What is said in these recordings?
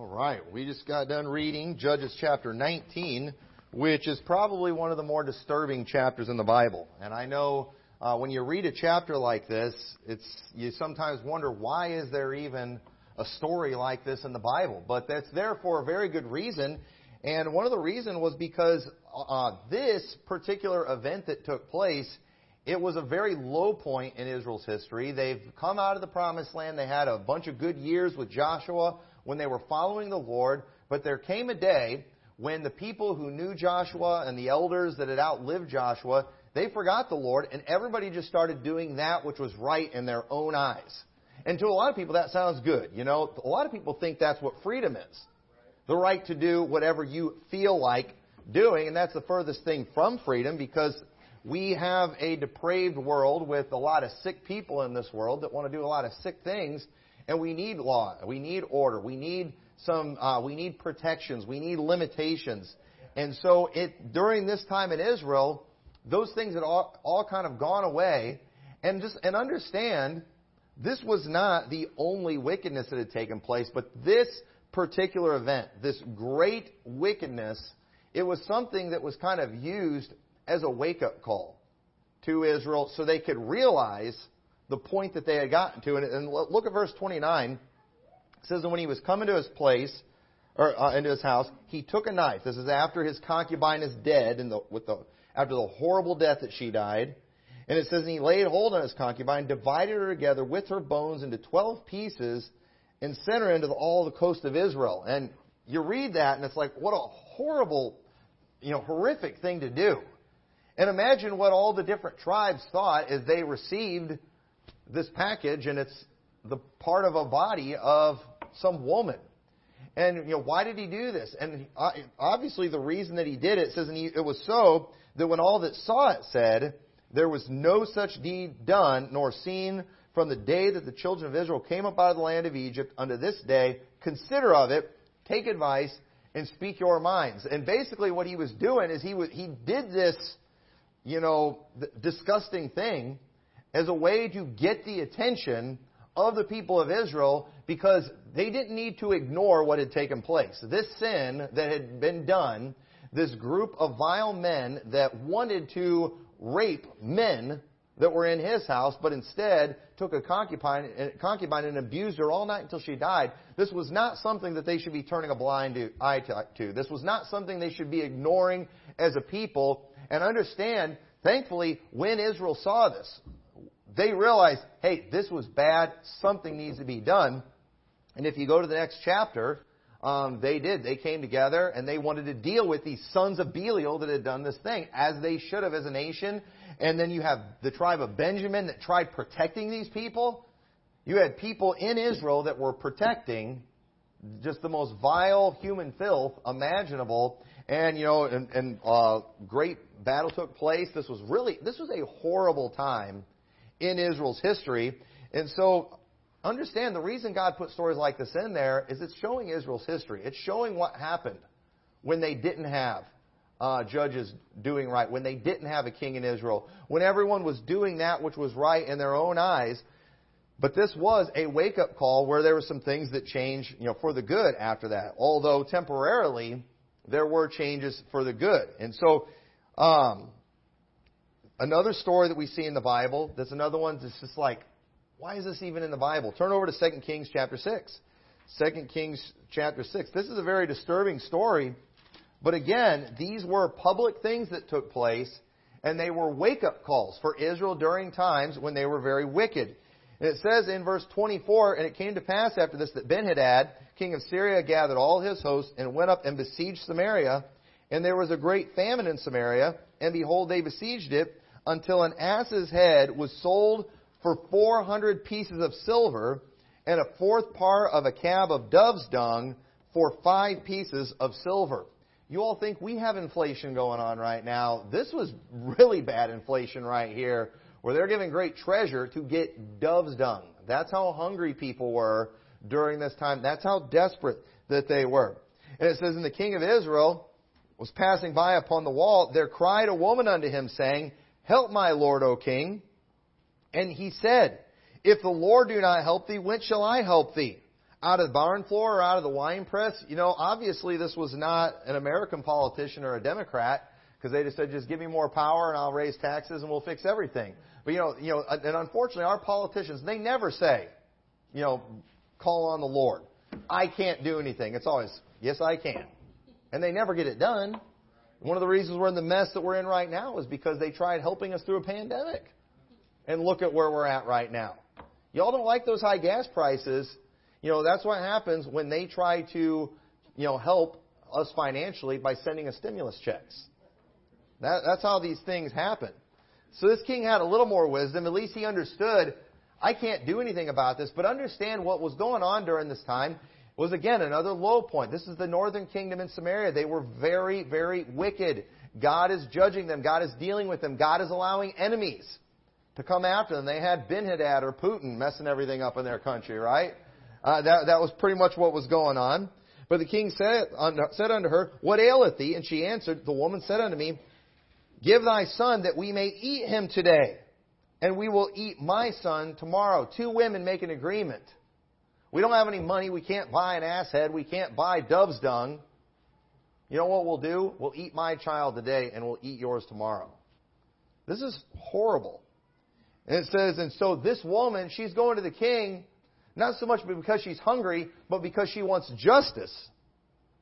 All right, we just got done reading Judges chapter 19, which is probably one of the more disturbing chapters in the Bible. And I know uh, when you read a chapter like this, it's you sometimes wonder why is there even a story like this in the Bible? But that's there for a very good reason. And one of the reasons was because uh, this particular event that took place, it was a very low point in Israel's history. They've come out of the promised land. They had a bunch of good years with Joshua when they were following the Lord. But there came a day when the people who knew Joshua and the elders that had outlived Joshua, they forgot the Lord and everybody just started doing that which was right in their own eyes. And to a lot of people that sounds good. You know, a lot of people think that's what freedom is the right to do whatever you feel like doing, and that's the furthest thing from freedom because we have a depraved world with a lot of sick people in this world that want to do a lot of sick things, and we need law, we need order, we need some, uh, we need protections, we need limitations, and so it during this time in Israel, those things had all, all kind of gone away, and just and understand this was not the only wickedness that had taken place, but this particular event, this great wickedness, it was something that was kind of used as a wake up call to Israel so they could realize the point that they had gotten to. And, look at verse 29. It says, And when he was coming to his place, or uh, into his house, he took a knife. This is after his concubine is dead, and the, with the, after the horrible death that she died. And it says, And he laid hold on his concubine, divided her together with her bones into twelve pieces, and sent her into all the coast of Israel. And you read that, and it's like, what a horrible, you know, horrific thing to do. And imagine what all the different tribes thought as they received this package, and it's the part of a body of some woman. And you know, why did he do this? And obviously, the reason that he did it says, and he, it was so that when all that saw it said, there was no such deed done nor seen from the day that the children of Israel came up out of the land of Egypt unto this day. Consider of it, take advice, and speak your minds. And basically, what he was doing is he was, he did this, you know, disgusting thing as a way to get the attention of the people of Israel because they didn't need to ignore what had taken place. This sin that had been done, this group of vile men that wanted to rape men that were in his house, but instead took a concubine, concubine and abused her all night until she died. This was not something that they should be turning a blind eye to. This was not something they should be ignoring as a people. And understand, thankfully, when Israel saw this, they realized, hey, this was bad. Something needs to be done. And if you go to the next chapter, um, they did. They came together and they wanted to deal with these sons of Belial that had done this thing, as they should have as a nation. And then you have the tribe of Benjamin that tried protecting these people. You had people in Israel that were protecting just the most vile human filth imaginable. And you know, and, and uh, great battle took place. This was really this was a horrible time in Israel's history. And so understand the reason God put stories like this in there is it's showing Israel's history. It's showing what happened when they didn't have uh, judges doing right, when they didn't have a king in Israel, when everyone was doing that which was right in their own eyes. But this was a wake up call where there were some things that changed, you know, for the good after that. Although temporarily there were changes for the good. And so, um, another story that we see in the Bible, that's another one that's just like, why is this even in the Bible? Turn over to 2 Kings chapter 6. 2 Kings chapter 6. This is a very disturbing story, but again, these were public things that took place, and they were wake up calls for Israel during times when they were very wicked. And it says in verse 24, And it came to pass after this that Benhadad, king of Syria, gathered all his hosts and went up and besieged Samaria. And there was a great famine in Samaria, and behold, they besieged it until an ass's head was sold for 400 pieces of silver, and a fourth part of a cab of dove's dung for five pieces of silver. You all think we have inflation going on right now. This was really bad inflation right here, where they're giving great treasure to get dove's dung. That's how hungry people were during this time. That's how desperate that they were. And it says, And the king of Israel was passing by upon the wall. There cried a woman unto him, saying, Help my lord, O king. And he said, If the Lord do not help thee, when shall I help thee? out of the barn floor or out of the wine press, you know, obviously this was not an American politician or a Democrat because they just said, just give me more power and I'll raise taxes and we'll fix everything. But you know, you know, and unfortunately, our politicians they never say, you know, call on the Lord. I can't do anything. It's always yes, I can, and they never get it done. One of the reasons we're in the mess that we're in right now is because they tried helping us through a pandemic. And look at where we're at right now. Y'all don't like those high gas prices. You know, that's what happens when they try to, you know, help us financially by sending us stimulus checks. That, that's how these things happen. So this king had a little more wisdom. At least he understood, I can't do anything about this, but understand what was going on during this time was again another low point. This is the northern kingdom in Samaria. They were very, very wicked. God is judging them. God is dealing with them. God is allowing enemies to come after them. They had Ben-Hadad or Putin messing everything up in their country, right? Uh, that, that was pretty much what was going on. But the king said, said unto her, What aileth thee? And she answered, The woman said unto me, Give thy son that we may eat him today, and we will eat my son tomorrow. Two women make an agreement. We don't have any money. We can't buy an ass head. We can't buy dove's dung. You know what we'll do? We'll eat my child today, and we'll eat yours tomorrow. This is horrible. And it says, and so this woman, she's going to the king, not so much because she's hungry, but because she wants justice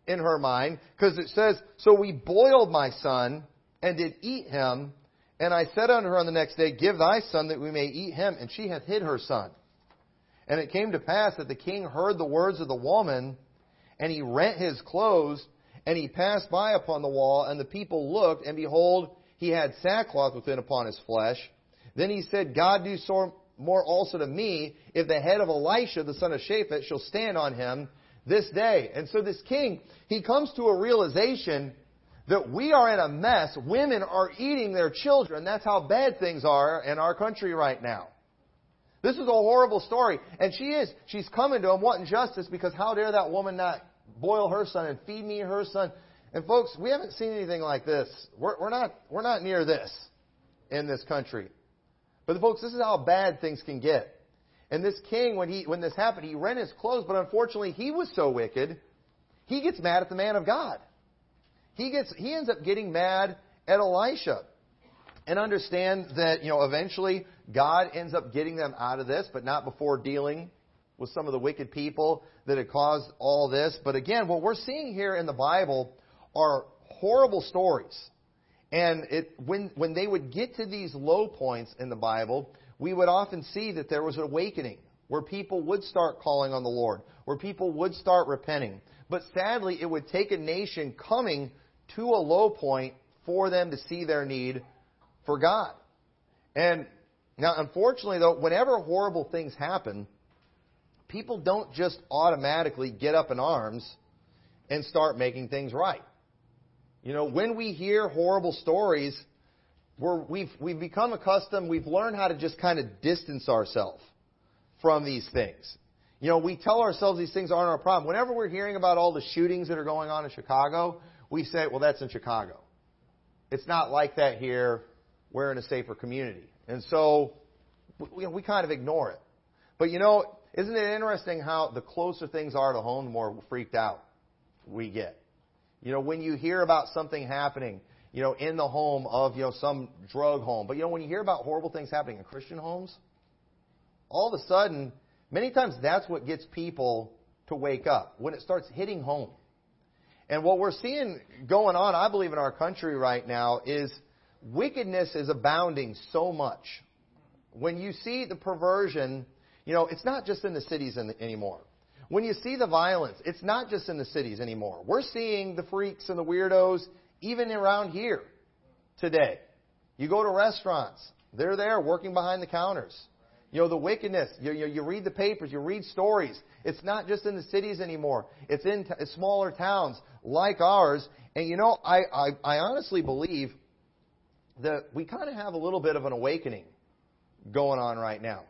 in her mind. Because it says, so we boiled my son and did eat him. And I said unto her on the next day, Give thy son that we may eat him. And she hath hid her son. And it came to pass that the king heard the words of the woman, and he rent his clothes, and he passed by upon the wall, and the people looked, and behold, he had sackcloth within upon his flesh. Then he said, God do so more also to me, if the head of Elisha, the son of Shaphat, shall stand on him this day. And so this king, he comes to a realization that we are in a mess. Women are eating their children. That's how bad things are in our country right now. This is a horrible story. And she is. She's coming to him wanting justice because how dare that woman not boil her son and feed me her son? And folks, we haven't seen anything like this. We're, we're not, we're not near this in this country. But folks, this is how bad things can get. And this king, when he, when this happened, he rent his clothes, but unfortunately he was so wicked, he gets mad at the man of God. He gets, he ends up getting mad at Elisha. And understand that, you know, eventually God ends up getting them out of this, but not before dealing with some of the wicked people that had caused all this. But again, what we're seeing here in the Bible are horrible stories. And it, when, when they would get to these low points in the Bible, we would often see that there was an awakening where people would start calling on the Lord, where people would start repenting. But sadly, it would take a nation coming to a low point for them to see their need for God. And now, unfortunately, though, whenever horrible things happen, people don't just automatically get up in arms and start making things right. You know, when we hear horrible stories, we're, we've, we've become accustomed, we've learned how to just kind of distance ourselves from these things. You know, we tell ourselves these things aren't our problem. Whenever we're hearing about all the shootings that are going on in Chicago, we say, well, that's in Chicago. It's not like that here. We're in a safer community. And so we, we kind of ignore it. But you know, isn't it interesting how the closer things are to home, the more freaked out we get? You know, when you hear about something happening, you know, in the home of, you know, some drug home. But you know, when you hear about horrible things happening in Christian homes, all of a sudden, many times that's what gets people to wake up when it starts hitting home. And what we're seeing going on, I believe, in our country right now is wickedness is abounding so much. When you see the perversion, you know, it's not just in the cities anymore. When you see the violence, it's not just in the cities anymore. We're seeing the freaks and the weirdos even around here today. You go to restaurants, they're there working behind the counters. You know, the wickedness. You, you, you read the papers, you read stories. It's not just in the cities anymore. It's in t- smaller towns like ours. And you know, I, I, I honestly believe that we kind of have a little bit of an awakening going on right now.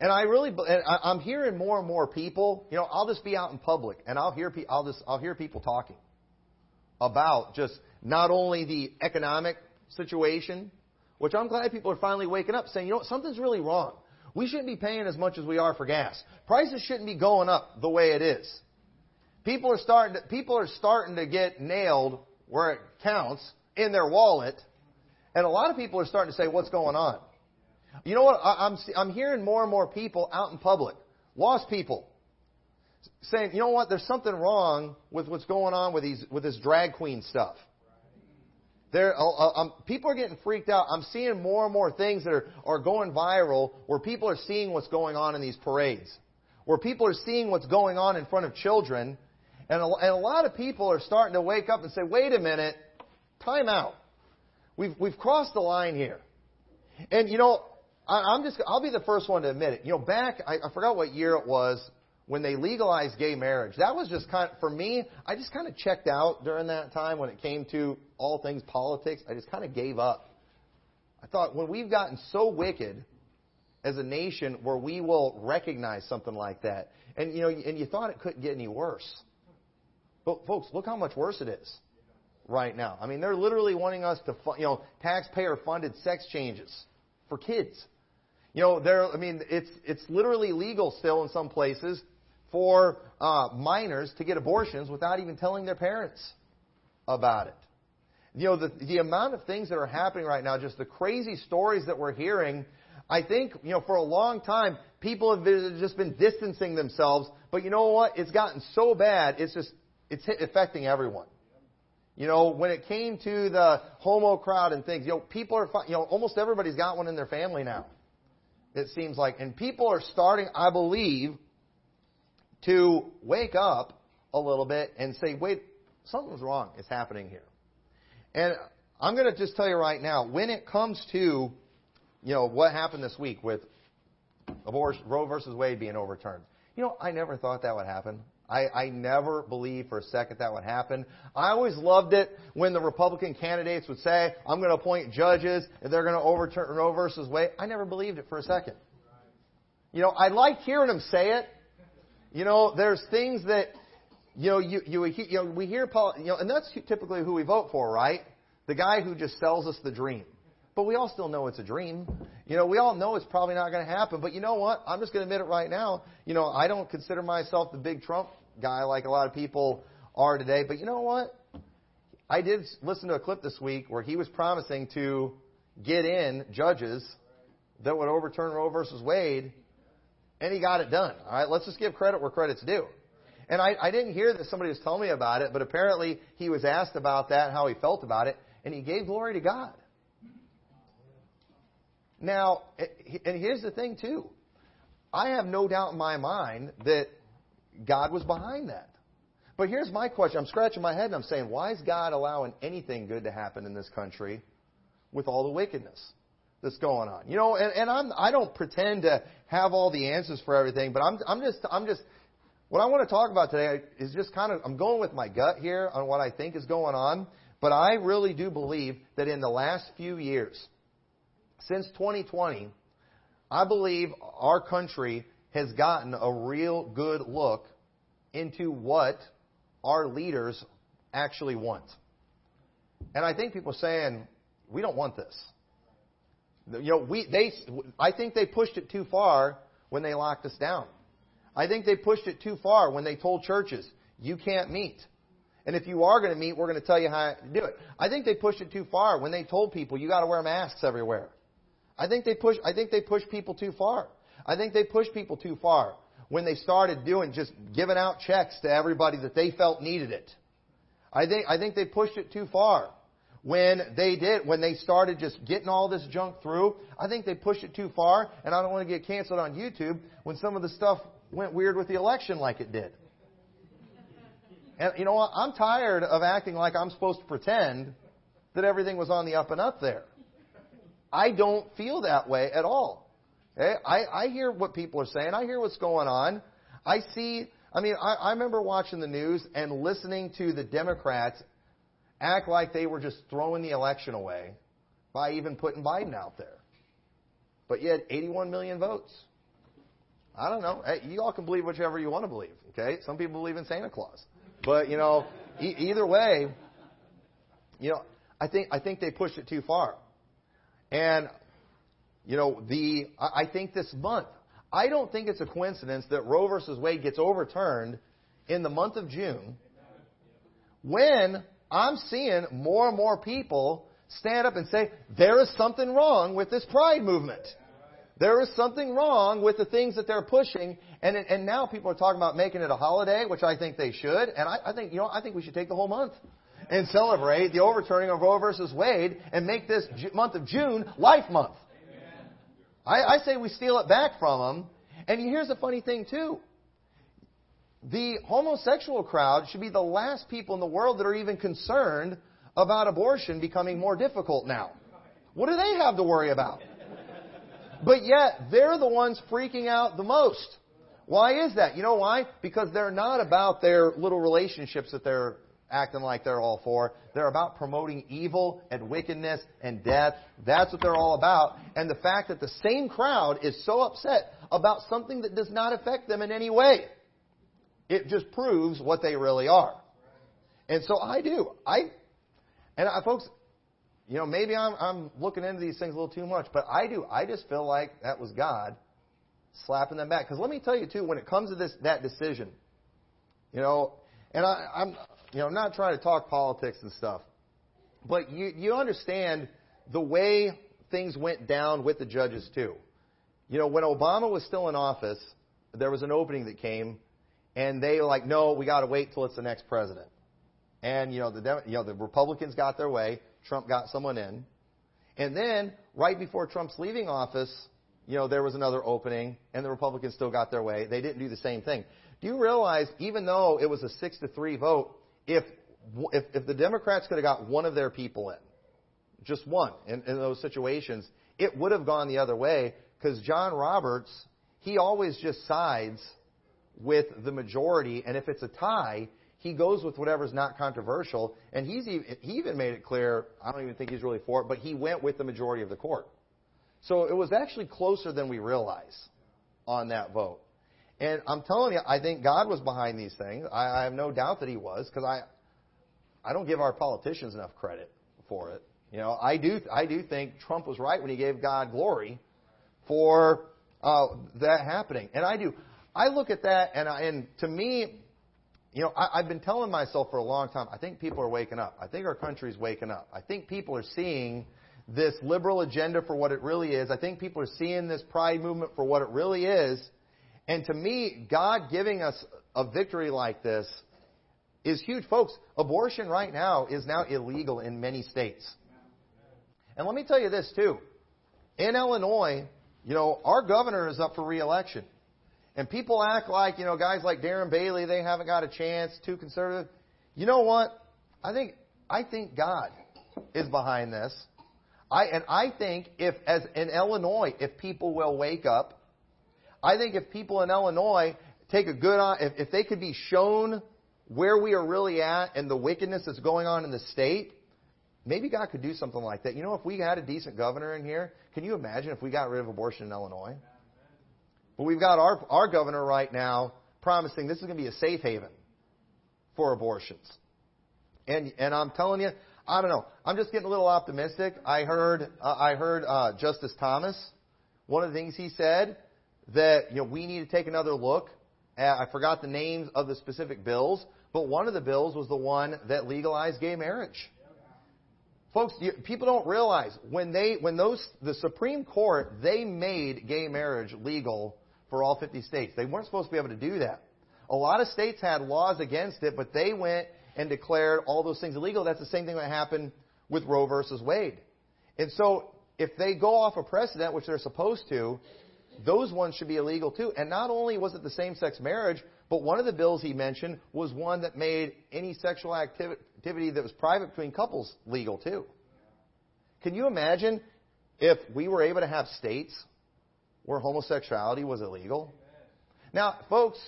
And I really, I'm hearing more and more people. You know, I'll just be out in public and I'll hear, I'll just, I'll hear people talking about just not only the economic situation, which I'm glad people are finally waking up, saying, you know, something's really wrong. We shouldn't be paying as much as we are for gas. Prices shouldn't be going up the way it is. People are starting to, people are starting to get nailed where it counts in their wallet, and a lot of people are starting to say, "What's going on?" You know what? I, I'm I'm hearing more and more people out in public, lost people, saying, "You know what? There's something wrong with what's going on with these with this drag queen stuff." There, uh, um, people are getting freaked out. I'm seeing more and more things that are, are going viral where people are seeing what's going on in these parades, where people are seeing what's going on in front of children, and a, and a lot of people are starting to wake up and say, "Wait a minute, time out. We've we've crossed the line here." And you know, I, I'm just I'll be the first one to admit it. You know, back I, I forgot what year it was when they legalized gay marriage. That was just kind of, for me, I just kind of checked out during that time when it came to all things politics. I just kind of gave up. I thought when we've gotten so wicked as a nation where we will recognize something like that, and you know, and you thought it couldn't get any worse. But folks, look how much worse it is right now. I mean, they're literally wanting us to, you know, taxpayer-funded sex changes for kids. You know, there. I mean, it's it's literally legal still in some places for uh, minors to get abortions without even telling their parents about it. You know, the, the amount of things that are happening right now, just the crazy stories that we're hearing, I think, you know, for a long time, people have just been distancing themselves. But you know what? It's gotten so bad, it's just, it's affecting everyone. You know, when it came to the homo crowd and things, you know, people are, you know, almost everybody's got one in their family now. It seems like. And people are starting, I believe, to wake up a little bit and say, wait, something's wrong It's happening here. And I'm going to just tell you right now, when it comes to, you know, what happened this week with abortion, Roe versus Wade being overturned, you know, I never thought that would happen. I, I never believed for a second that would happen. I always loved it when the Republican candidates would say, I'm going to appoint judges and they're going to overturn Roe versus Wade. I never believed it for a second. You know, I liked hearing them say it you know, there's things that, you know, you, you, you know, we hear, you know, and that's typically who we vote for, right? The guy who just sells us the dream. But we all still know it's a dream. You know, we all know it's probably not going to happen. But you know what? I'm just going to admit it right now. You know, I don't consider myself the big Trump guy like a lot of people are today. But you know what? I did listen to a clip this week where he was promising to get in judges that would overturn Roe versus Wade and he got it done. All right, let's just give credit where credit's due. And I, I didn't hear that somebody was telling me about it, but apparently he was asked about that, how he felt about it, and he gave glory to God. Now, eh, and here's the thing too. I have no doubt in my mind that God was behind that. But here's my question. I'm scratching my head and I'm saying, why is God allowing anything good to happen in this country with all the wickedness? that's going on. You know, and, and I'm I don't pretend to have all the answers for everything, but I'm I'm just I'm just what I want to talk about today is just kind of I'm going with my gut here on what I think is going on, but I really do believe that in the last few years, since 2020, I believe our country has gotten a real good look into what our leaders actually want. And I think people are saying, we don't want this. You know, we, they, I think they pushed it too far when they locked us down. I think they pushed it too far when they told churches, you can't meet. And if you are going to meet, we're going to tell you how to do it. I think they pushed it too far when they told people you got to wear masks everywhere. I think they push I think they pushed people too far. I think they pushed people too far when they started doing just giving out checks to everybody that they felt needed it. I think I think they pushed it too far when they did, when they started just getting all this junk through. I think they pushed it too far, and I don't want to get canceled on YouTube when some of the stuff went weird with the election like it did. And you know what? I'm tired of acting like I'm supposed to pretend that everything was on the up and up there. I don't feel that way at all. Okay? I, I hear what people are saying. I hear what's going on. I see, I mean, I, I remember watching the news and listening to the Democrats act like they were just throwing the election away by even putting Biden out there. But yet, 81 million votes. I don't know. Hey, you all can believe whichever you want to believe. Okay, some people believe in Santa Claus, but you know, e- either way, you know, I think I think they pushed it too far. And you know, the I think this month. I don't think it's a coincidence that Roe versus Wade gets overturned in the month of June when I'm seeing more and more people stand up and say, there is something wrong with this pride movement. There is something wrong with the things that they're pushing. And, and now people are talking about making it a holiday, which I think they should. And I, I think, you know, I think we should take the whole month and celebrate the overturning of Roe versus Wade and make this month of June Life Month. I, I say we steal it back from them. And here's the funny thing, too. The homosexual crowd should be the last people in the world that are even concerned about abortion becoming more difficult now. What do they have to worry about? But yet, they're the ones freaking out the most. Why is that? You know why? Because they're not about their little relationships that they're acting like they're all for. They're about promoting evil and wickedness and death. That's what they're all about. And the fact that the same crowd is so upset about something that does not affect them in any way, it just proves what they really are. And so I do. I, and I, folks, you know, maybe I'm, I'm looking into these things a little too much, but I do. I just feel like that was God slapping them back. Because let me tell you too, when it comes to this that decision, you know, and I, I'm you know not trying to talk politics and stuff, but you you understand the way things went down with the judges too. You know, when Obama was still in office, there was an opening that came, and they were like, no, we got to wait till it's the next president. And you know the you know the Republicans got their way. Trump got someone in. And then, right before Trump's leaving office, you know, there was another opening, and the Republicans still got their way. They didn't do the same thing. Do you realize, even though it was a six to three vote, if if, if the Democrats could have got one of their people in, just one in, in those situations, it would have gone the other way because John Roberts, he always just sides with the majority, and if it's a tie, he goes with whatever's not controversial, and he's even, he even made it clear. I don't even think he's really for it, but he went with the majority of the court. So it was actually closer than we realize on that vote. And I'm telling you, I think God was behind these things. I, I have no doubt that He was, because I, I don't give our politicians enough credit for it. You know, I do, I do think Trump was right when he gave God glory for uh, that happening, and I do. I look at that, and, I, and to me, you know, I, I've been telling myself for a long time, I think people are waking up. I think our country's waking up. I think people are seeing this liberal agenda for what it really is. I think people are seeing this pride movement for what it really is. And to me, God giving us a victory like this is huge. Folks, abortion right now is now illegal in many states. And let me tell you this too. In Illinois, you know, our governor is up for reelection. And people act like, you know, guys like Darren Bailey, they haven't got a chance, too conservative. You know what? I think I think God is behind this. I and I think if as in Illinois, if people will wake up, I think if people in Illinois take a good if, if they could be shown where we are really at and the wickedness that's going on in the state, maybe God could do something like that. You know, if we had a decent governor in here, can you imagine if we got rid of abortion in Illinois? But we've got our, our governor right now promising this is going to be a safe haven for abortions. And, and I'm telling you, I don't know. I'm just getting a little optimistic. I heard, uh, I heard uh, Justice Thomas. One of the things he said that you know we need to take another look. At, I forgot the names of the specific bills, but one of the bills was the one that legalized gay marriage. Folks, you, people don't realize when they when those the Supreme Court they made gay marriage legal for all 50 states. They weren't supposed to be able to do that. A lot of states had laws against it, but they went and declared all those things illegal. That's the same thing that happened with Roe versus Wade. And so, if they go off a precedent, which they're supposed to, those ones should be illegal too. And not only was it the same sex marriage, but one of the bills he mentioned was one that made any sexual activity that was private between couples legal too. Can you imagine if we were able to have states where homosexuality was illegal? Now, folks,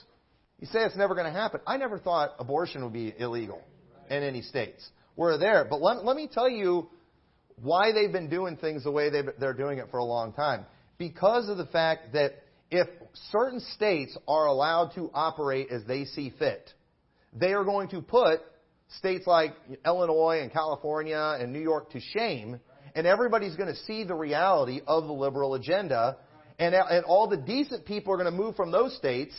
you say it's never going to happen. I never thought abortion would be illegal in any states. We're there. But let, let me tell you why they've been doing things the way they're doing it for a long time. Because of the fact that if certain states are allowed to operate as they see fit, they are going to put states like Illinois and California and New York to shame and everybody's going to see the reality of the liberal agenda, and, and all the decent people are going to move from those states,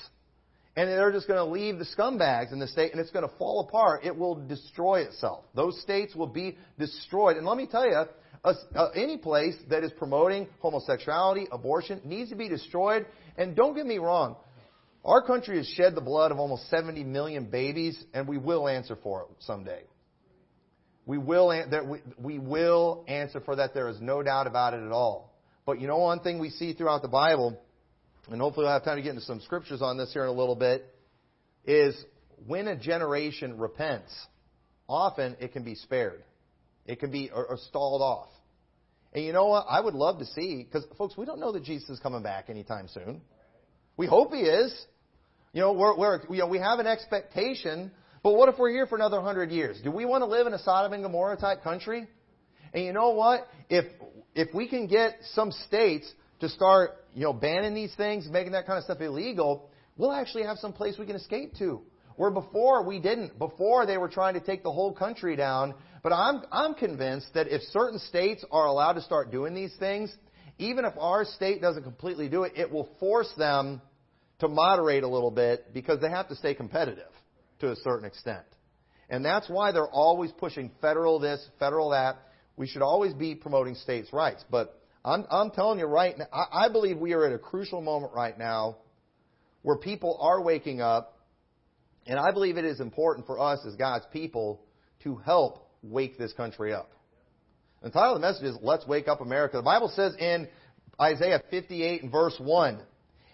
and they're just going to leave the scumbags in the state, and it's going to fall apart. It will destroy itself. Those states will be destroyed. And let me tell you, uh, uh, any place that is promoting homosexuality, abortion, needs to be destroyed. And don't get me wrong, our country has shed the blood of almost 70 million babies, and we will answer for it someday. We will, that we, we will answer for that. There is no doubt about it at all. But you know one thing we see throughout the Bible, and hopefully we'll have time to get into some scriptures on this here in a little bit, is when a generation repents, often it can be spared. It can be or, or stalled off. And you know what? I would love to see, because folks, we don't know that Jesus is coming back anytime soon. We hope he is. You know, we're, we're, you know, we have an expectation, but what if we're here for another hundred years? Do we want to live in a Sodom and Gomorrah type country? And you know what? If if we can get some states to start, you know, banning these things, making that kind of stuff illegal, we'll actually have some place we can escape to. Where before we didn't. Before they were trying to take the whole country down. But I'm I'm convinced that if certain states are allowed to start doing these things, even if our state doesn't completely do it, it will force them to moderate a little bit because they have to stay competitive to a certain extent. And that's why they're always pushing federal this, federal that. We should always be promoting states' rights. But I'm, I'm telling you right now, I, I believe we are at a crucial moment right now where people are waking up. And I believe it is important for us as God's people to help wake this country up. The title of the message is Let's Wake Up America. The Bible says in Isaiah 58 and verse 1,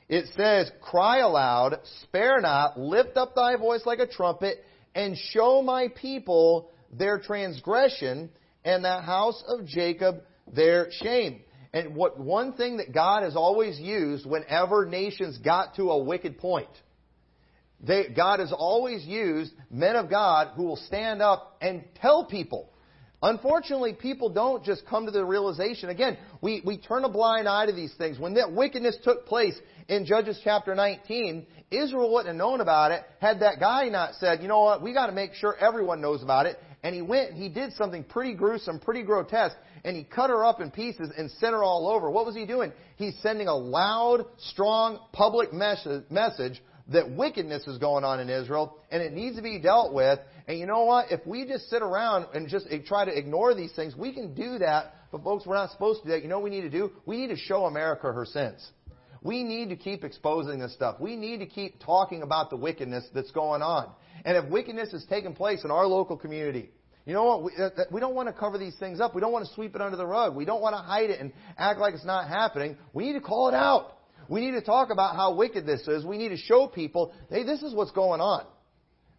it says, Cry aloud, spare not, lift up thy voice like a trumpet, and show my people their transgression, and the house of Jacob their shame. And what one thing that God has always used whenever nations got to a wicked point, they, God has always used men of God who will stand up and tell people Unfortunately, people don't just come to the realization. Again, we, we turn a blind eye to these things. When that wickedness took place in Judges chapter 19, Israel wouldn't have known about it had that guy not said, you know what, we got to make sure everyone knows about it. And he went and he did something pretty gruesome, pretty grotesque, and he cut her up in pieces and sent her all over. What was he doing? He's sending a loud, strong, public message that wickedness is going on in Israel and it needs to be dealt with. And you know what? If we just sit around and just try to ignore these things, we can do that. But folks, we're not supposed to do that. You know what we need to do? We need to show America her sins. We need to keep exposing this stuff. We need to keep talking about the wickedness that's going on. And if wickedness is taking place in our local community, you know what? We, we, don't want to cover these things up. We don't want to sweep it under the rug. We don't want to hide it and act like it's not happening. We need to call it out. We need to talk about how wicked this is. We need to show people, hey, this is what's going on.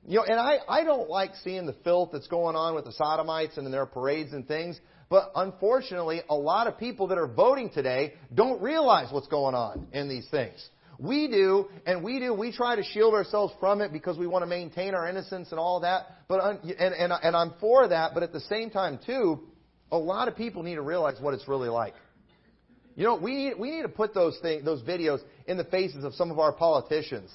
You know, and I, I don't like seeing the filth that's going on with the sodomites and their parades and things. But unfortunately, a lot of people that are voting today don't realize what's going on in these things. We do, and we do. We try to shield ourselves from it because we want to maintain our innocence and all that. But and, and and I'm for that. But at the same time, too, a lot of people need to realize what it's really like. You know, we need, we need to put those things, those videos in the faces of some of our politicians.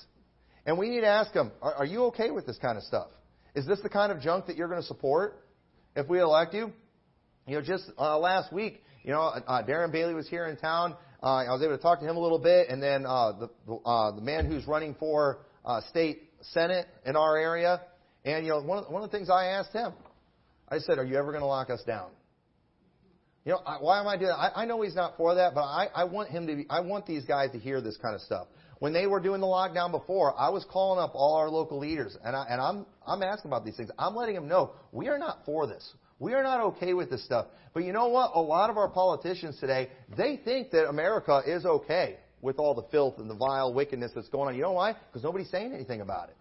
And we need to ask them, are, are you okay with this kind of stuff? Is this the kind of junk that you're going to support if we elect you? You know, just uh, last week, you know, uh, Darren Bailey was here in town. Uh, I was able to talk to him a little bit, and then uh, the uh, the man who's running for uh, state senate in our area, and you know, one of, one of the things I asked him, I said, "Are you ever going to lock us down?" You know, why am I doing that? I, I know he's not for that, but I, I want him to be, I want these guys to hear this kind of stuff. When they were doing the lockdown before, I was calling up all our local leaders, and, I, and I'm, I'm asking about these things. I'm letting them know we are not for this. We are not okay with this stuff. But you know what? A lot of our politicians today, they think that America is okay with all the filth and the vile wickedness that's going on. You know why? Because nobody's saying anything about it.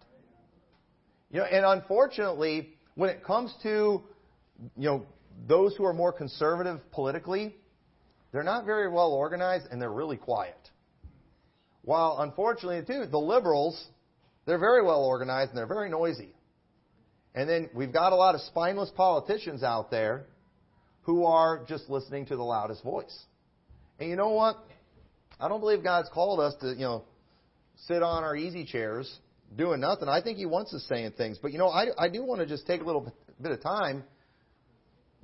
You know, and unfortunately, when it comes to, you know, those who are more conservative politically, they're not very well organized and they're really quiet. While unfortunately, too, the liberals, they're very well organized and they're very noisy. And then we've got a lot of spineless politicians out there who are just listening to the loudest voice. And you know what? I don't believe God's called us to, you know, sit on our easy chairs doing nothing. I think He wants us saying things. But you know, I, I do want to just take a little bit of time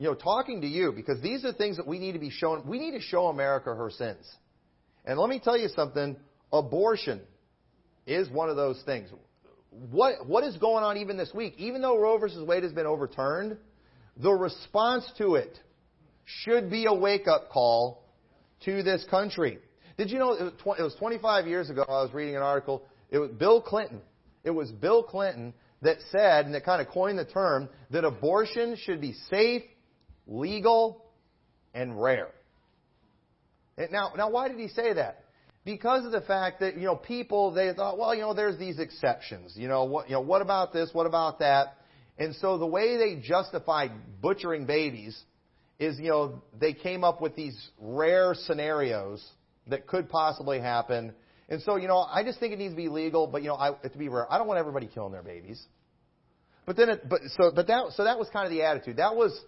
you know, talking to you because these are things that we need to be shown. We need to show America her sins. And let me tell you something abortion is one of those things. What, what is going on even this week? Even though Roe versus Wade has been overturned, the response to it should be a wake up call to this country. Did you know it was 25 years ago I was reading an article? It was Bill Clinton. It was Bill Clinton that said, and that kind of coined the term, that abortion should be safe, legal, and rare. Now, now why did he say that? Because of the fact that, you know, people, they thought, well, you know, there's these exceptions. You know, what, you know, what about this? What about that? And so the way they justified butchering babies is, you know, they came up with these rare scenarios that could possibly happen. And so, you know, I just think it needs to be legal, but you know, I, to be rare. I don't want everybody killing their babies. But then, it, but so, but that, so that was kind of the attitude. That was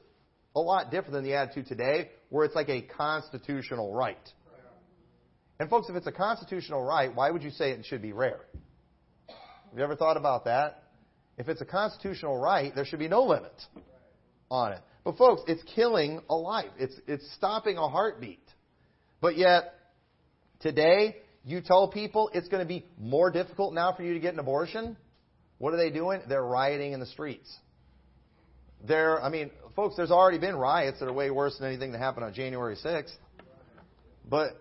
a lot different than the attitude today, where it's like a constitutional right. And folks, if it's a constitutional right, why would you say it should be rare? Have you ever thought about that? If it's a constitutional right, there should be no limit on it. But folks, it's killing a life. It's, it's stopping a heartbeat. But yet, today, you tell people it's going to be more difficult now for you to get an abortion. What are they doing? They're rioting in the streets. There, I mean, folks, there's already been riots that are way worse than anything that happened on January 6th. But,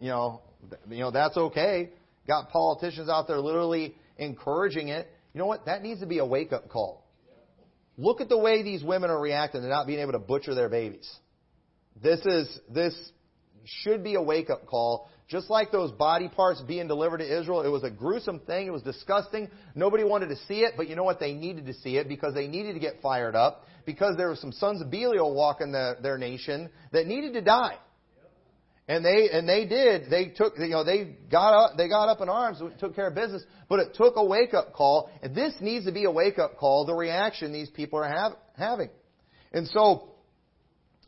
you know, you know, that's okay. Got politicians out there literally encouraging it. You know what? That needs to be a wake up call. Look at the way these women are reacting to not being able to butcher their babies. This is this should be a wake up call. Just like those body parts being delivered to Israel, it was a gruesome thing. It was disgusting. Nobody wanted to see it, but you know what? They needed to see it because they needed to get fired up because there were some sons of Belial walking the, their nation that needed to die. And they and they did. They took you know they got up they got up in arms, took care of business, but it took a wake up call. And this needs to be a wake up call. The reaction these people are have, having, and so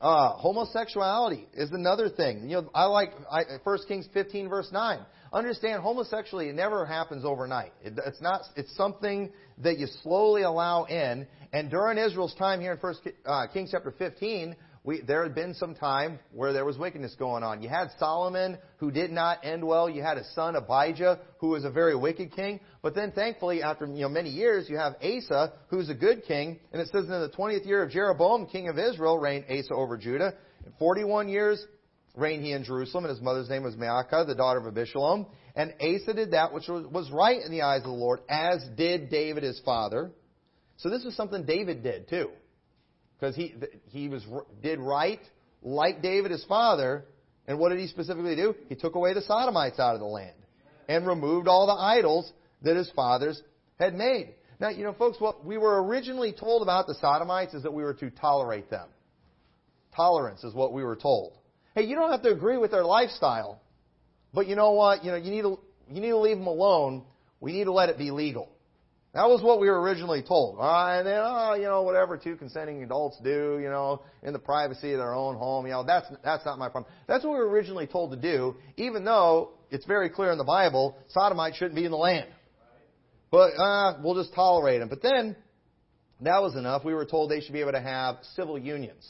uh, homosexuality is another thing. You know, I like I, 1 Kings 15 verse 9. Understand, homosexuality never happens overnight. It, it's not. It's something that you slowly allow in. And during Israel's time here in 1 uh, Kings chapter 15, we, there had been some time where there was wickedness going on. You had Solomon, who did not end well. You had a son, Abijah, who was a very wicked king. But then, thankfully, after you know, many years, you have Asa, who's a good king. And it says in the 20th year of Jeroboam, king of Israel, reigned Asa over Judah. In 41 years reigned he in Jerusalem, and his mother's name was Maacah, the daughter of Abishalom. And Asa did that which was right in the eyes of the Lord, as did David his father. So this is something David did too because he he was did right like David his father. And what did he specifically do? He took away the sodomites out of the land and removed all the idols that his fathers had made. Now, you know, folks, what we were originally told about the sodomites is that we were to tolerate them. Tolerance is what we were told. Hey, you don't have to agree with their lifestyle, but you know what? You know, you need to you need to leave them alone. We need to let it be legal. That was what we were originally told. and then, oh, you know, whatever two consenting adults do, you know, in the privacy of their own home, you know, that's, that's not my problem. That's what we were originally told to do, even though it's very clear in the Bible, sodomites shouldn't be in the land. But, uh, we'll just tolerate them. But then, that was enough. We were told they should be able to have civil unions.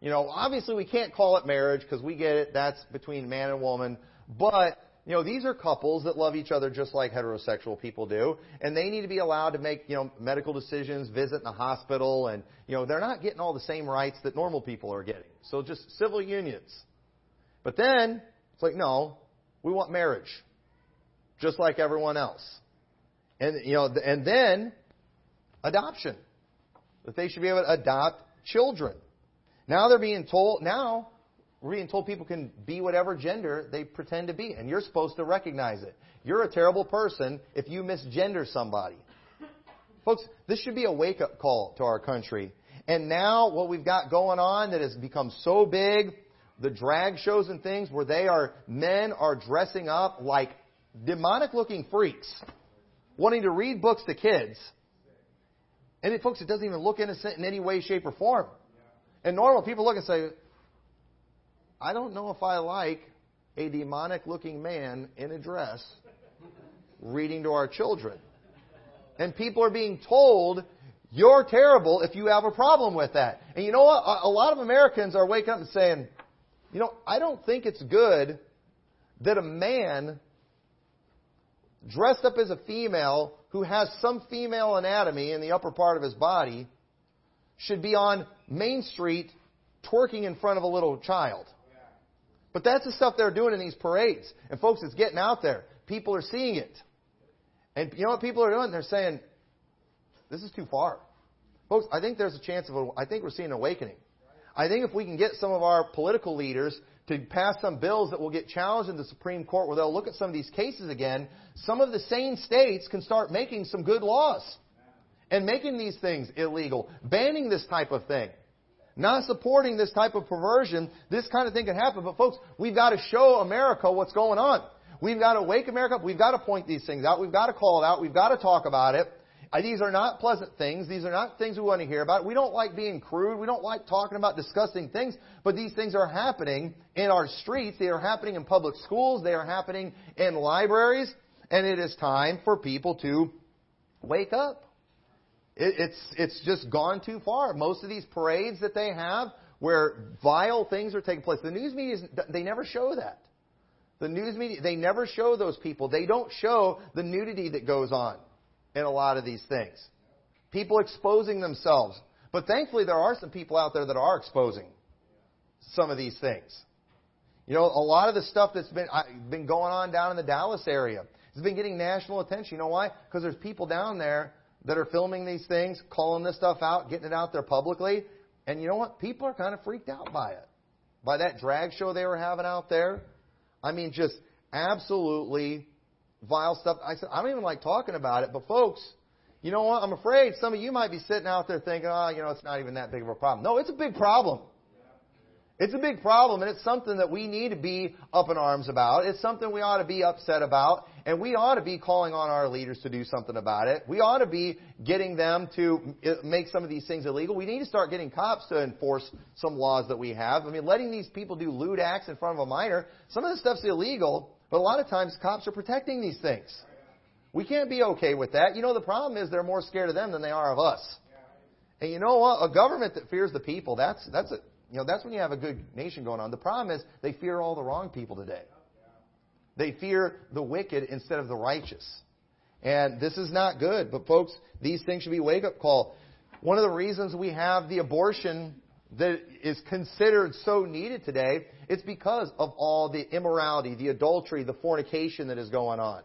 You know, obviously we can't call it marriage because we get it. That's between man and woman. But you know, these are couples that love each other just like heterosexual people do, and they need to be allowed to make, you know, medical decisions, visit in the hospital, and, you know, they're not getting all the same rights that normal people are getting. So just civil unions. But then, it's like, no, we want marriage. Just like everyone else. And, you know, and then, adoption. That they should be able to adopt children. Now they're being told, now, being told people can be whatever gender they pretend to be, and you're supposed to recognize it. You're a terrible person if you misgender somebody. Folks, this should be a wake up call to our country. And now, what we've got going on that has become so big, the drag shows and things where they are, men are dressing up like demonic looking freaks, wanting to read books to kids. And it, folks, it doesn't even look innocent in any way, shape, or form. And normal people look and say, I don't know if I like a demonic looking man in a dress reading to our children. And people are being told, You're terrible if you have a problem with that. And you know what? A lot of Americans are waking up and saying, you know, I don't think it's good that a man dressed up as a female who has some female anatomy in the upper part of his body should be on Main Street twerking in front of a little child. But that's the stuff they're doing in these parades. And folks, it's getting out there. People are seeing it. And you know what people are doing? They're saying, this is too far. Folks, I think there's a chance of, a, I think we're seeing an awakening. I think if we can get some of our political leaders to pass some bills that will get challenged in the Supreme Court where they'll look at some of these cases again, some of the sane states can start making some good laws and making these things illegal, banning this type of thing, not supporting this type of perversion. This kind of thing can happen. But folks, we've got to show America what's going on. We've got to wake America up. We've got to point these things out. We've got to call it out. We've got to talk about it. Uh, these are not pleasant things. These are not things we want to hear about. We don't like being crude. We don't like talking about disgusting things. But these things are happening in our streets. They are happening in public schools. They are happening in libraries. And it is time for people to wake up. It, it's, it's just gone too far. Most of these parades that they have where vile things are taking place, the news media, they never show that. The news media, they never show those people. They don't show the nudity that goes on in a lot of these things. People exposing themselves. But thankfully, there are some people out there that are exposing some of these things. You know, a lot of the stuff that's been I, been going on down in the Dallas area has been getting national attention. You know why? Because there's people down there that are filming these things, calling this stuff out, getting it out there publicly. And you know what? People are kind of freaked out by it. By that drag show they were having out there. I mean, just absolutely vile stuff. I said, I don't even like talking about it, but folks, you know what? I'm afraid some of you might be sitting out there thinking, oh, you know, it's not even that big of a problem. No, it's a big problem. It's a big problem, and it's something that we need to be up in arms about. It's something we ought to be upset about, and we ought to be calling on our leaders to do something about it. We ought to be getting them to uh, make some of these things illegal. We need to start getting cops to enforce some laws that we have. I mean, letting these people do lewd acts in front of a minor, some of this stuff's illegal, but a lot of times cops are protecting these things. We can't be okay with that. You know, the problem is they're more scared of them than they are of us. And you know what? A government that fears the people, that's, that's a, you know, that's when you have a good nation going on. The problem is they fear all the wrong people today. They fear the wicked instead of the righteous. And this is not good. But folks, these things should be wake up call. One of the reasons we have the abortion that is considered so needed today, it's because of all the immorality, the adultery, the fornication that is going on.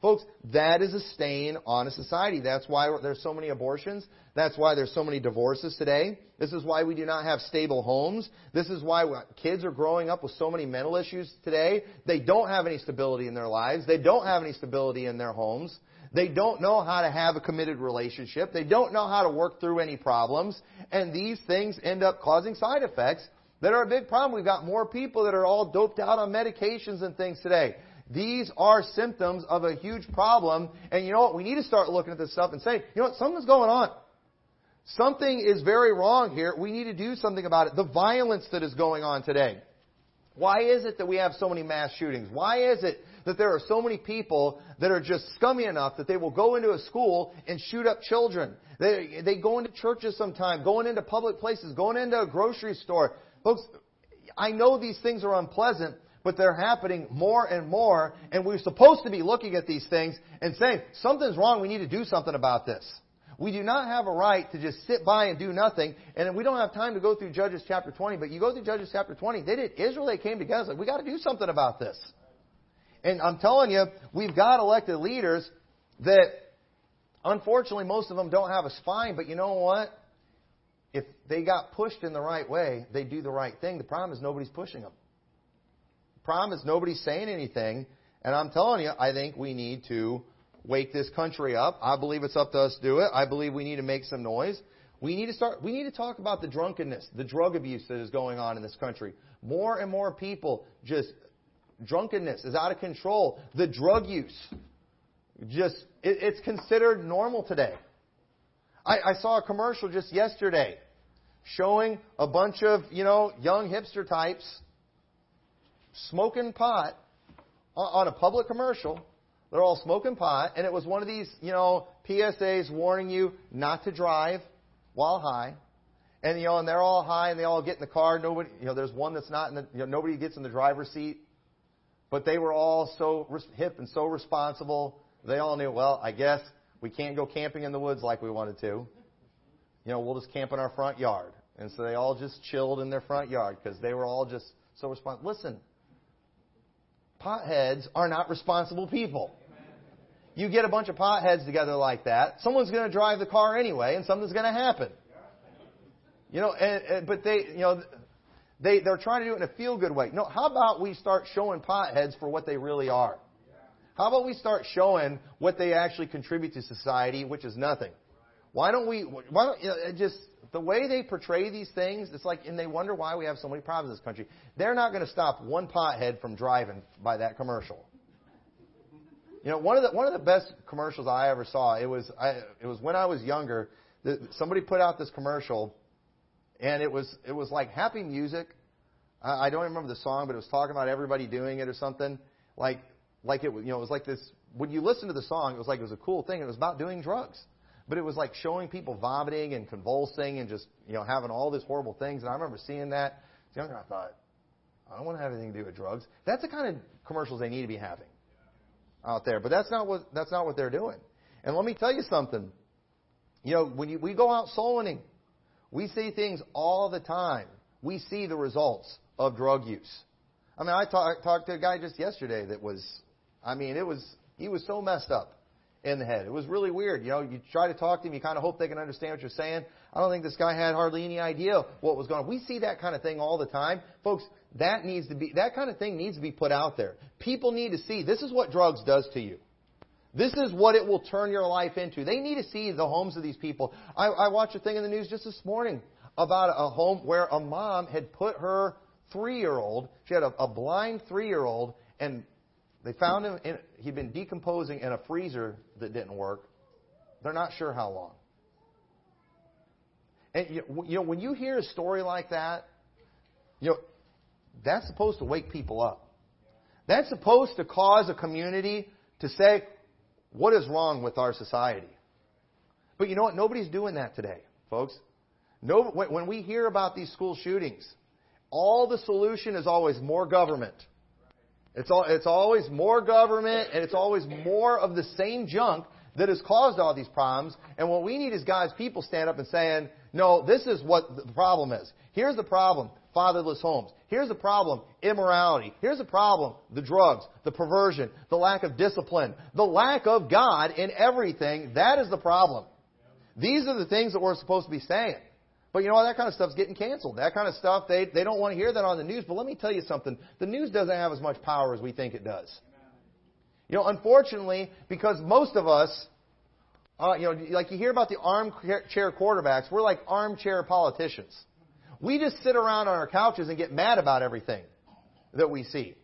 Folks, that is a stain on a society. That's why there's so many abortions. That's why there's so many divorces today. This is why we do not have stable homes. This is why kids are growing up with so many mental issues today. They don't have any stability in their lives. They don't have any stability in their homes. They don't know how to have a committed relationship. They don't know how to work through any problems. And these things end up causing side effects that are a big problem. We've got more people that are all doped out on medications and things today. These are symptoms of a huge problem. And you know what? We need to start looking at this stuff and saying, you know what? Something's going on. Something is very wrong here. We need to do something about it. The violence that is going on today. Why is it that we have so many mass shootings? Why is it that there are so many people that are just scummy enough that they will go into a school and shoot up children? They, they go into churches sometime, going into public places, going into a grocery store. Folks, I know these things are unpleasant, but they're happening more and more, and we're supposed to be looking at these things and saying, something's wrong, we need to do something about this. We do not have a right to just sit by and do nothing. And we don't have time to go through Judges chapter 20, but you go through Judges chapter 20, they did, Israel, they came together. Like, we got to do something about this. And I'm telling you, we've got elected leaders that, unfortunately, most of them don't have a spine, but you know what? If they got pushed in the right way, they do the right thing. The problem is nobody's pushing them. Problem is nobody's saying anything. And I'm telling you, I think we need to wake this country up. I believe it's up to us to do it. I believe we need to make some noise. We need to start, we need to talk about the drunkenness, the drug abuse that is going on in this country. More and more people just, drunkenness is out of control. The drug use, just, it, it's considered normal today. I, I saw a commercial just yesterday showing a bunch of, you know, young hipster types smoking pot on a public commercial They're all smoking pot, and it was one of these, you know, PSAs warning you not to drive while high. And you know, and they're all high, and they all get in the car. Nobody, you know, there's one that's not in the, you know, nobody gets in the driver's seat. But they were all so hip and so responsible. They all knew, well, I guess we can't go camping in the woods like we wanted to. You know, we'll just camp in our front yard. And so they all just chilled in their front yard because they were all just so responsible. Listen, potheads are not responsible people. You get a bunch of potheads together like that, someone's going to drive the car anyway, and something's going to happen. You know, and, and, but they, you know, they they're trying to do it in a feel good way. No, how about we start showing potheads for what they really are? How about we start showing what they actually contribute to society, which is nothing? Why don't we? Why don't you know, just the way they portray these things? It's like, and they wonder why we have so many problems in this country. They're not going to stop one pothead from driving by that commercial. You know, one of the one of the best commercials I ever saw. It was I, it was when I was younger. The, somebody put out this commercial, and it was it was like happy music. I, I don't remember the song, but it was talking about everybody doing it or something. Like like it you know it was like this. When you listen to the song, it was like it was a cool thing. It was about doing drugs, but it was like showing people vomiting and convulsing and just you know having all these horrible things. And I remember seeing that. Younger, I thought, I don't want to have anything to do with drugs. That's the kind of commercials they need to be having out there. But that's not what that's not what they're doing. And let me tell you something. You know, when you, we go out soul winning, we see things all the time. We see the results of drug use. I mean, I talk, talked to a guy just yesterday that was, I mean, it was he was so messed up in the head. It was really weird. You know, you try to talk to him, you kind of hope they can understand what you're saying. I don't think this guy had hardly any idea what was going on. We see that kind of thing all the time. Folks, that needs to be, that kind of thing needs to be put out there. People need to see this is what drugs does to you. This is what it will turn your life into. They need to see the homes of these people. I, I watched a thing in the news just this morning about a home where a mom had put her three-year-old, she had a, a blind three-year-old, and they found him, in, he'd been decomposing in a freezer that didn't work. They're not sure how long. And you know, when you hear a story like that, you know, that's supposed to wake people up. That's supposed to cause a community to say, what is wrong with our society? But you know what? Nobody's doing that today, folks. No, when we hear about these school shootings, all the solution is always more government. It's, all, it's always more government, and it's always more of the same junk that has caused all these problems. And what we need is God's people stand up and saying, no, this is what the problem is. Here's the problem fatherless homes. Here's the problem immorality. Here's the problem the drugs, the perversion, the lack of discipline, the lack of God in everything. That is the problem. These are the things that we're supposed to be saying. But you know what? That kind of stuff's getting canceled. That kind of stuff, they, they don't want to hear that on the news. But let me tell you something. The news doesn't have as much power as we think it does. You know, unfortunately, because most of us, uh, you know, like you hear about the armchair quarterbacks, we're like armchair politicians. We just sit around on our couches and get mad about everything that we see.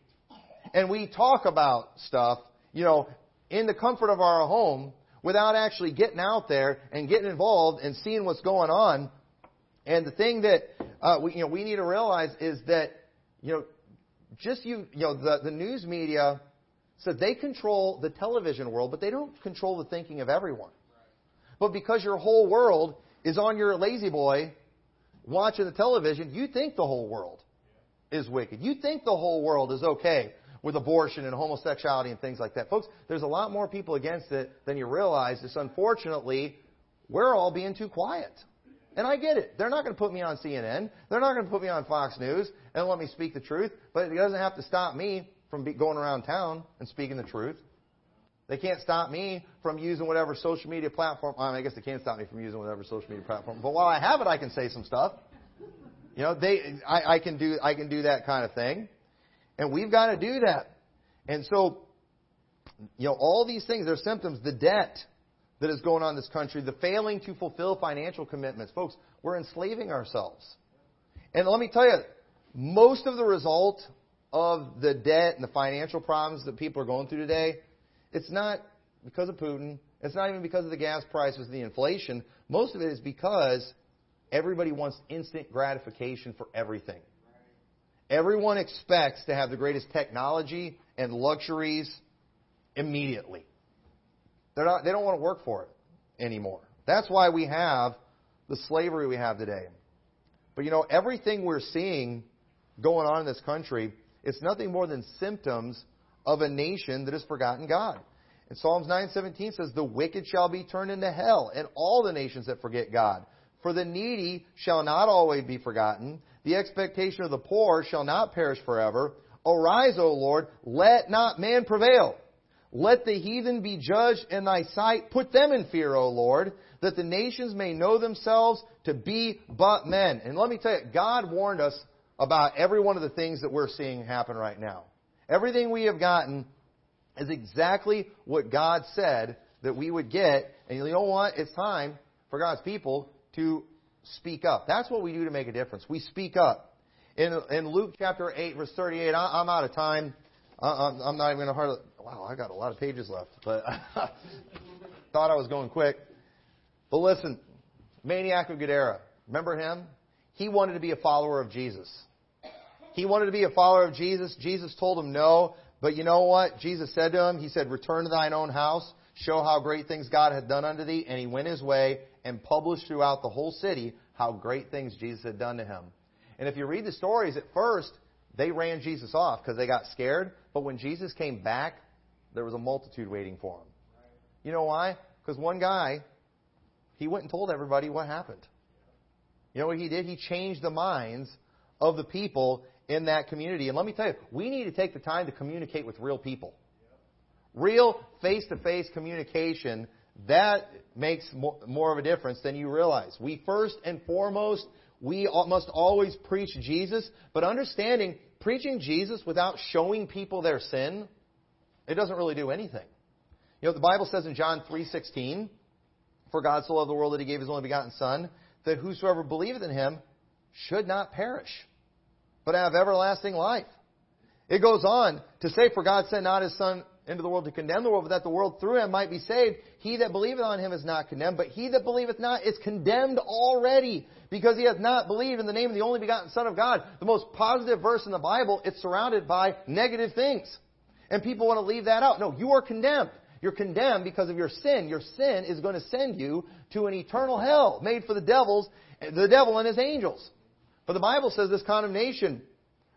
And we talk about stuff, you know, in the comfort of our home without actually getting out there and getting involved and seeing what's going on. And the thing that uh, we, you know, we need to realize is that, you know, just you, you know, the, the news media, so they control the television world, but they don't control the thinking of everyone. But because your whole world is on your La-Z-Boy watching the television, you think the whole world is wicked. You think the whole world is okay with abortion and homosexuality and things like that. Folks, there's a lot more people against it than you realize. It's unfortunately, we're all being too quiet. And I get it. They're not going to put me on CNN. They're not going to put me on Fox News and let me speak the truth. But it doesn't have to stop me from going around town and speaking the truth. They can't stop me from using whatever social media platform. I, mean, I guess they can't stop me from using whatever social media platform. But while I have it, I can say some stuff. You know, they, I, I can do, I can do that kind of thing, and we've got to do that. And so, you know, all these things, they're symptoms. The debt that is going on in this country, the failing to fulfill financial commitments, folks, we're enslaving ourselves. And let me tell you, most of the result of the debt and the financial problems that people are going through today it's not because of Putin. It's not even because of the gas prices, the inflation. Most of it is because everybody wants instant gratification for everything. Everyone expects to have the greatest technology and luxuries immediately. They're not, they don't want to work for it anymore. That's why we have the slavery we have today. But you know, everything we're seeing going on in this country, it's nothing more than symptoms of a nation that has forgotten God. And Psalms 9:17 says, "The wicked shall be turned into hell, and all the nations that forget God. For the needy shall not always be forgotten; the expectation of the poor shall not perish forever. Arise, O Lord, let not man prevail. Let the heathen be judged in thy sight. Put them in fear, O Lord, that the nations may know themselves to be but men." And let me tell you, God warned us about every one of the things that we're seeing happen right now. Everything we have gotten is exactly what God said that we would get. And you know what? It's time for God's people to speak up. That's what we do to make a difference. We speak up. In, in Luke chapter 8, verse 38, I, am out of time. I, am I'm not even going to hardly. Wow, I got a lot of pages left, but thought I was going quick. But listen, maniac of Gadara, remember him? He wanted to be a follower of Jesus. He wanted to be a follower of Jesus. Jesus told him no. But you know what? Jesus said to him, He said, Return to thine own house, show how great things God had done unto thee. And he went his way and published throughout the whole city how great things Jesus had done to him. And if you read the stories, at first, they ran Jesus off because they got scared. But when Jesus came back, there was a multitude waiting for him. You know why? Because one guy, he went and told everybody what happened. You know what he did? He changed the minds of the people in that community. And let me tell you, we need to take the time to communicate with real people. Real face to face communication, that makes more of a difference than you realize. We first and foremost, we must always preach Jesus, but understanding preaching Jesus without showing people their sin, it doesn't really do anything. You know, the Bible says in John 3:16, "For God so loved the world that he gave his only begotten son, that whosoever believeth in him should not perish, but have everlasting life. It goes on to say, For God sent not his Son into the world to condemn the world, but that the world through him might be saved. He that believeth on him is not condemned, but he that believeth not is condemned already, because he hath not believed in the name of the only begotten Son of God. The most positive verse in the Bible, it's surrounded by negative things. And people want to leave that out. No, you are condemned. You're condemned because of your sin. Your sin is going to send you to an eternal hell made for the devils, the devil and his angels. But the Bible says this condemnation,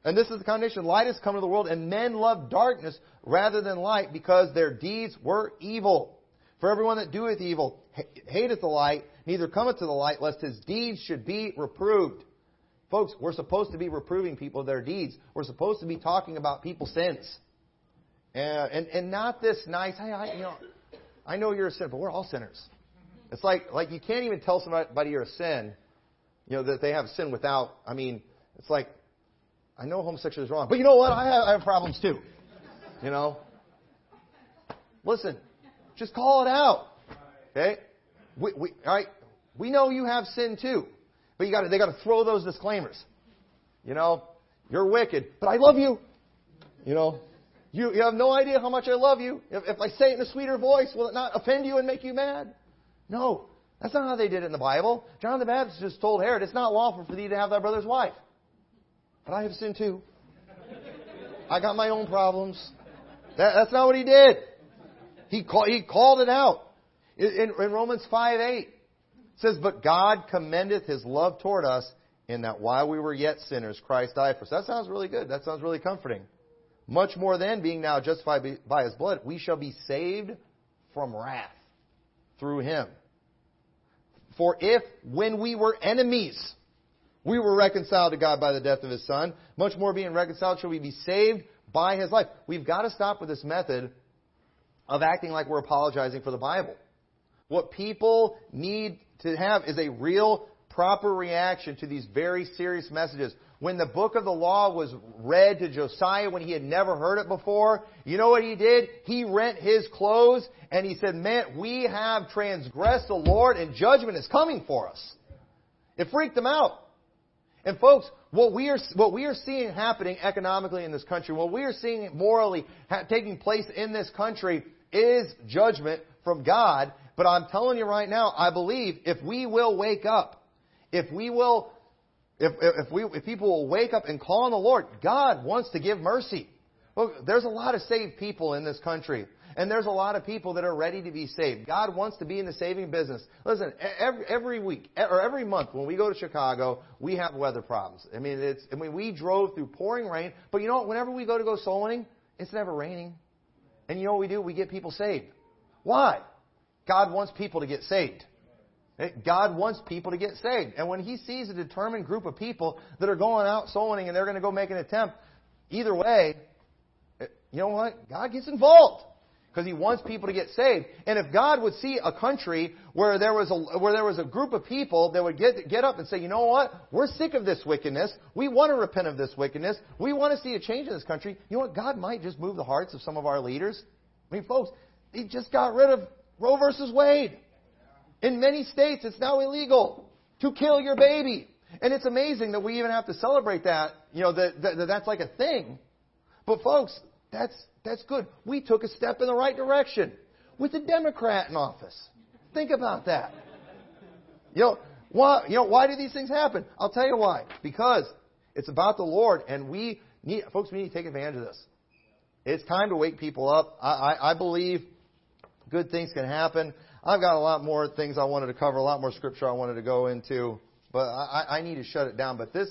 and this is the condemnation, light has come to the world, and men love darkness rather than light because their deeds were evil. For everyone that doeth evil hateth the light, neither cometh to the light, lest his deeds should be reproved. Folks, we're supposed to be reproving people of their deeds. We're supposed to be talking about people's sins. And, and, and not this nice, hey, I, you know, I know you're a sinner, but we're all sinners. It's like, like you can't even tell somebody you're a sin you know, that they have sin without, I mean, it's like, I know homosexuality is wrong, but you know what? I have, I have problems too. You know? Listen, just call it out. Okay? We, we, all right? We know you have sin too, but you got to, they got to throw those disclaimers. You know, you're wicked, but I love you. You know, you, you have no idea how much I love you. If, if I say it in a sweeter voice, will it not offend you and make you mad? No. That's not how they did it in the Bible. John the Baptist just told Herod, It's not lawful for thee to have thy brother's wife. But I have sinned too. I got my own problems. That, that's not what he did. He, call, he called it out. In, in Romans 5 8, it says, But God commendeth his love toward us in that while we were yet sinners, Christ died for us. That sounds really good. That sounds really comforting. Much more than being now justified by his blood, we shall be saved from wrath through him. For if, when we were enemies, we were reconciled to God by the death of His Son, much more being reconciled shall we be saved by His life. We've got to stop with this method of acting like we're apologizing for the Bible. What people need to have is a real, proper reaction to these very serious messages when the book of the law was read to Josiah when he had never heard it before, you know what he did? He rent his clothes and he said, man, we have transgressed the Lord and judgment is coming for us. It freaked them out. And folks, what we are, what we are seeing happening economically in this country, what we are seeing morally ha- taking place in this country is judgment from God. But I'm telling you right now, I believe if we will wake up, if we will if, if, we, if people will wake up and call on the Lord, God wants to give mercy. Look, there's a lot of saved people in this country. And there's a lot of people that are ready to be saved. God wants to be in the saving business. Listen, every, every week or every month when we go to Chicago, we have weather problems. I mean, it's, I mean, we drove through pouring rain, but you know what? Whenever we go to go soul winning, it's never raining. And you know what we do? We get people saved. Why? God wants people to get saved. Eh, God wants people to get saved. And when He sees a determined group of people that are going out soul winning and they're going to go make an attempt, either way, eh, you know what? God gets involved because He wants people to get saved. And if God would see a country where there was a where there was a group of people that would get get up and say, you know what? We're sick of this wickedness. We want to repent of this wickedness. We want to see a change in this country. You know what? God might just move the hearts of some of our leaders. I mean, folks, He just got rid of Roe versus Wade. In many states, it's now illegal to kill your baby. And it's amazing that we even have to celebrate that, you know, that, that, that that's like a thing. But folks, that's, that's good. We took a step in the right direction with a Democrat in office. Think about that. You know, why, you know, why do these things happen? I'll tell you why. Because it's about the Lord, and we need, folks, we need to take advantage of this. It's time to wake people up. I, I, I believe good things can happen. I've got a lot more things I wanted to cover, a lot more scripture I wanted to go into, but I, I need to shut it down. But this,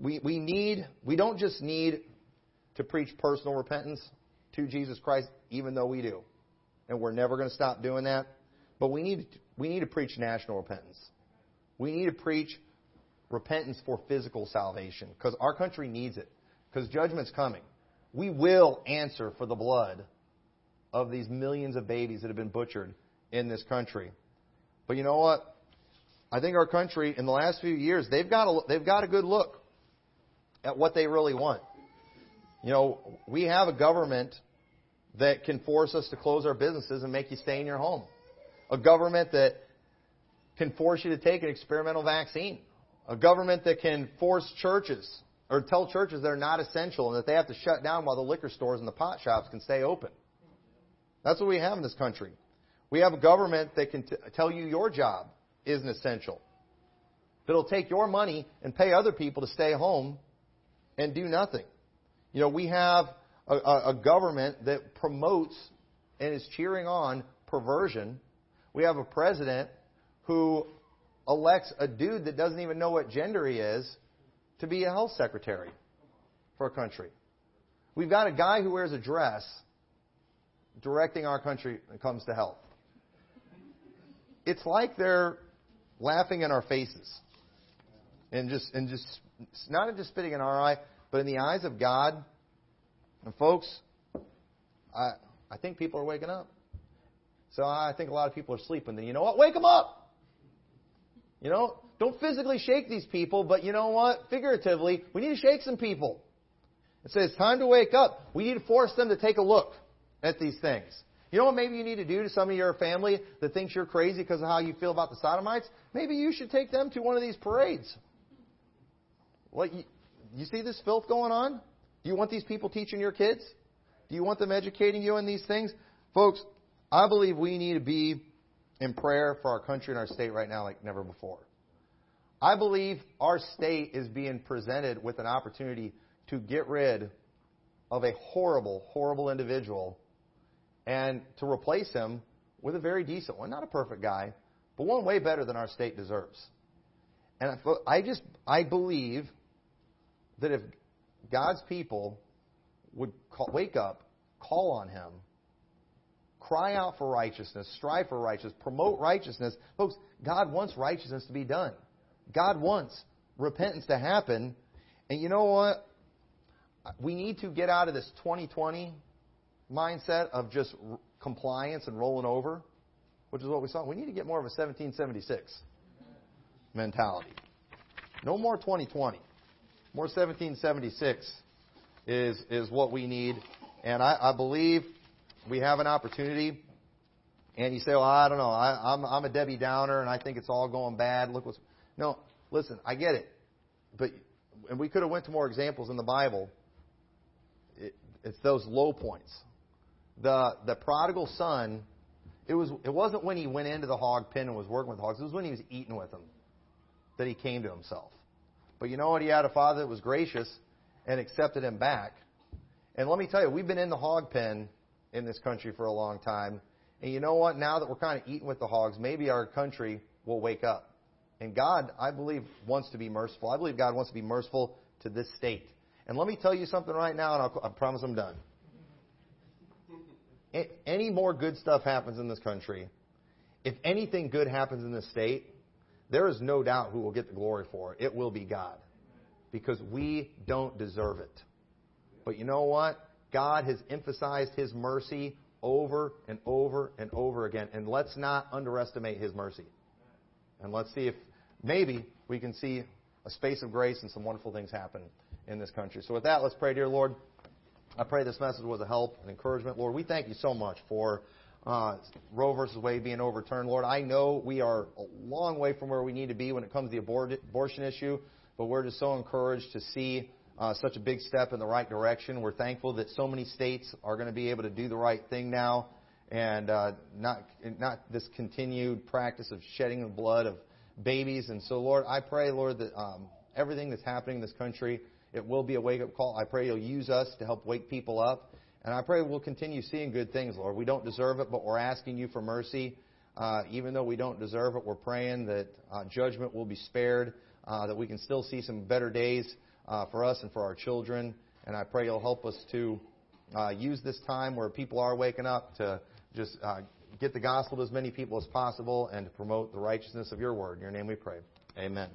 we, we need, we don't just need to preach personal repentance to Jesus Christ, even though we do. And we're never going to stop doing that. But we need, we need to preach national repentance. We need to preach repentance for physical salvation because our country needs it. Because judgment's coming. We will answer for the blood of these millions of babies that have been butchered in this country. But you know what? I think our country in the last few years they've got a, they've got a good look at what they really want. You know, we have a government that can force us to close our businesses and make you stay in your home. A government that can force you to take an experimental vaccine. A government that can force churches or tell churches they're not essential and that they have to shut down while the liquor stores and the pot shops can stay open. That's what we have in this country. We have a government that can t- tell you your job isn't essential. That'll take your money and pay other people to stay home and do nothing. You know, we have a, a, government that promotes and is cheering on perversion. We have a president who elects a dude that doesn't even know what gender he is to be a health secretary for a country. We've got a guy who wears a dress directing our country when it comes to health. It's like they're laughing in our faces and just and just not just spitting in our eye, but in the eyes of God. And folks, I I think people are waking up. So I think a lot of people are sleeping. Then you know what? Wake them up. You know, don't physically shake these people, but you know what? Figuratively, we need to shake some people. It says it's time to wake up. We need to force them to take a look at these things. You know what maybe you need to do to some of your family that thinks you're crazy because of how you feel about the sodomites? Maybe you should take them to one of these parades. What you, you see this filth going on? Do you want these people teaching your kids? Do you want them educating you in these things? Folks, I believe we need to be in prayer for our country and our state right now like never before. I believe our state is being presented with an opportunity to get rid of a horrible, horrible individual and to replace him with a very decent one. Not a perfect guy, but one way better than our state deserves. And I just, I believe that if God's people would call, wake up, call on Him, cry out for righteousness, strive for righteousness, promote righteousness, folks, God wants righteousness to be done. God wants repentance to happen. And you know what? We need to get out of this 2020 mindset of just r- compliance and rolling over, which is what we saw. We need to get more of a 1776 mentality. No more 2020. More 1776 is, is what we need. And I, I believe we have an opportunity. And you say, well, I don't know. I, I'm, I'm a Debbie Downer and I think it's all going bad. Look what's. No, listen, I get it. But, and we could have went to more examples in the Bible. It, it's those low points the the prodigal son, it was it wasn't when he went into the hog pen and was working with hogs. It was when he was eating with them that he came to himself. But you know what? He had a father that was gracious and accepted him back. And let me tell you, we've been in the hog pen in this country for a long time. And you know what? Now that we're kind of eating with the hogs, maybe our country will wake up. And God, I believe, wants to be merciful. I believe God wants to be merciful to this state. And let me tell you something right now, and I'll, I promise I'm done. Any more good stuff happens in this country, if anything good happens in this state, there is no doubt who will get the glory for it. It will be God. Because we don't deserve it. But you know what? God has emphasized His mercy over and over and over again. And let's not underestimate His mercy. And let's see if maybe we can see a space of grace and some wonderful things happen in this country. So with that, let's pray, dear Lord. I pray this message was a help and encouragement. Lord, we thank you so much for uh, Roe versus Wade being overturned. Lord, I know we are a long way from where we need to be when it comes to the abort- abortion issue, but we're just so encouraged to see uh, such a big step in the right direction. We're thankful that so many states are going to be able to do the right thing now and uh, not not this continued practice of shedding the blood of babies. And so, Lord, I pray, Lord, that um, everything that's happening in this country, it will be a wake up call. I pray you'll use us to help wake people up. And I pray we'll continue seeing good things, Lord. We don't deserve it, but we're asking you for mercy. Uh, even though we don't deserve it, we're praying that uh, judgment will be spared, uh, that we can still see some better days uh, for us and for our children. And I pray you'll help us to uh, use this time where people are waking up to just uh, get the gospel to as many people as possible and to promote the righteousness of your word. In your name we pray. Amen.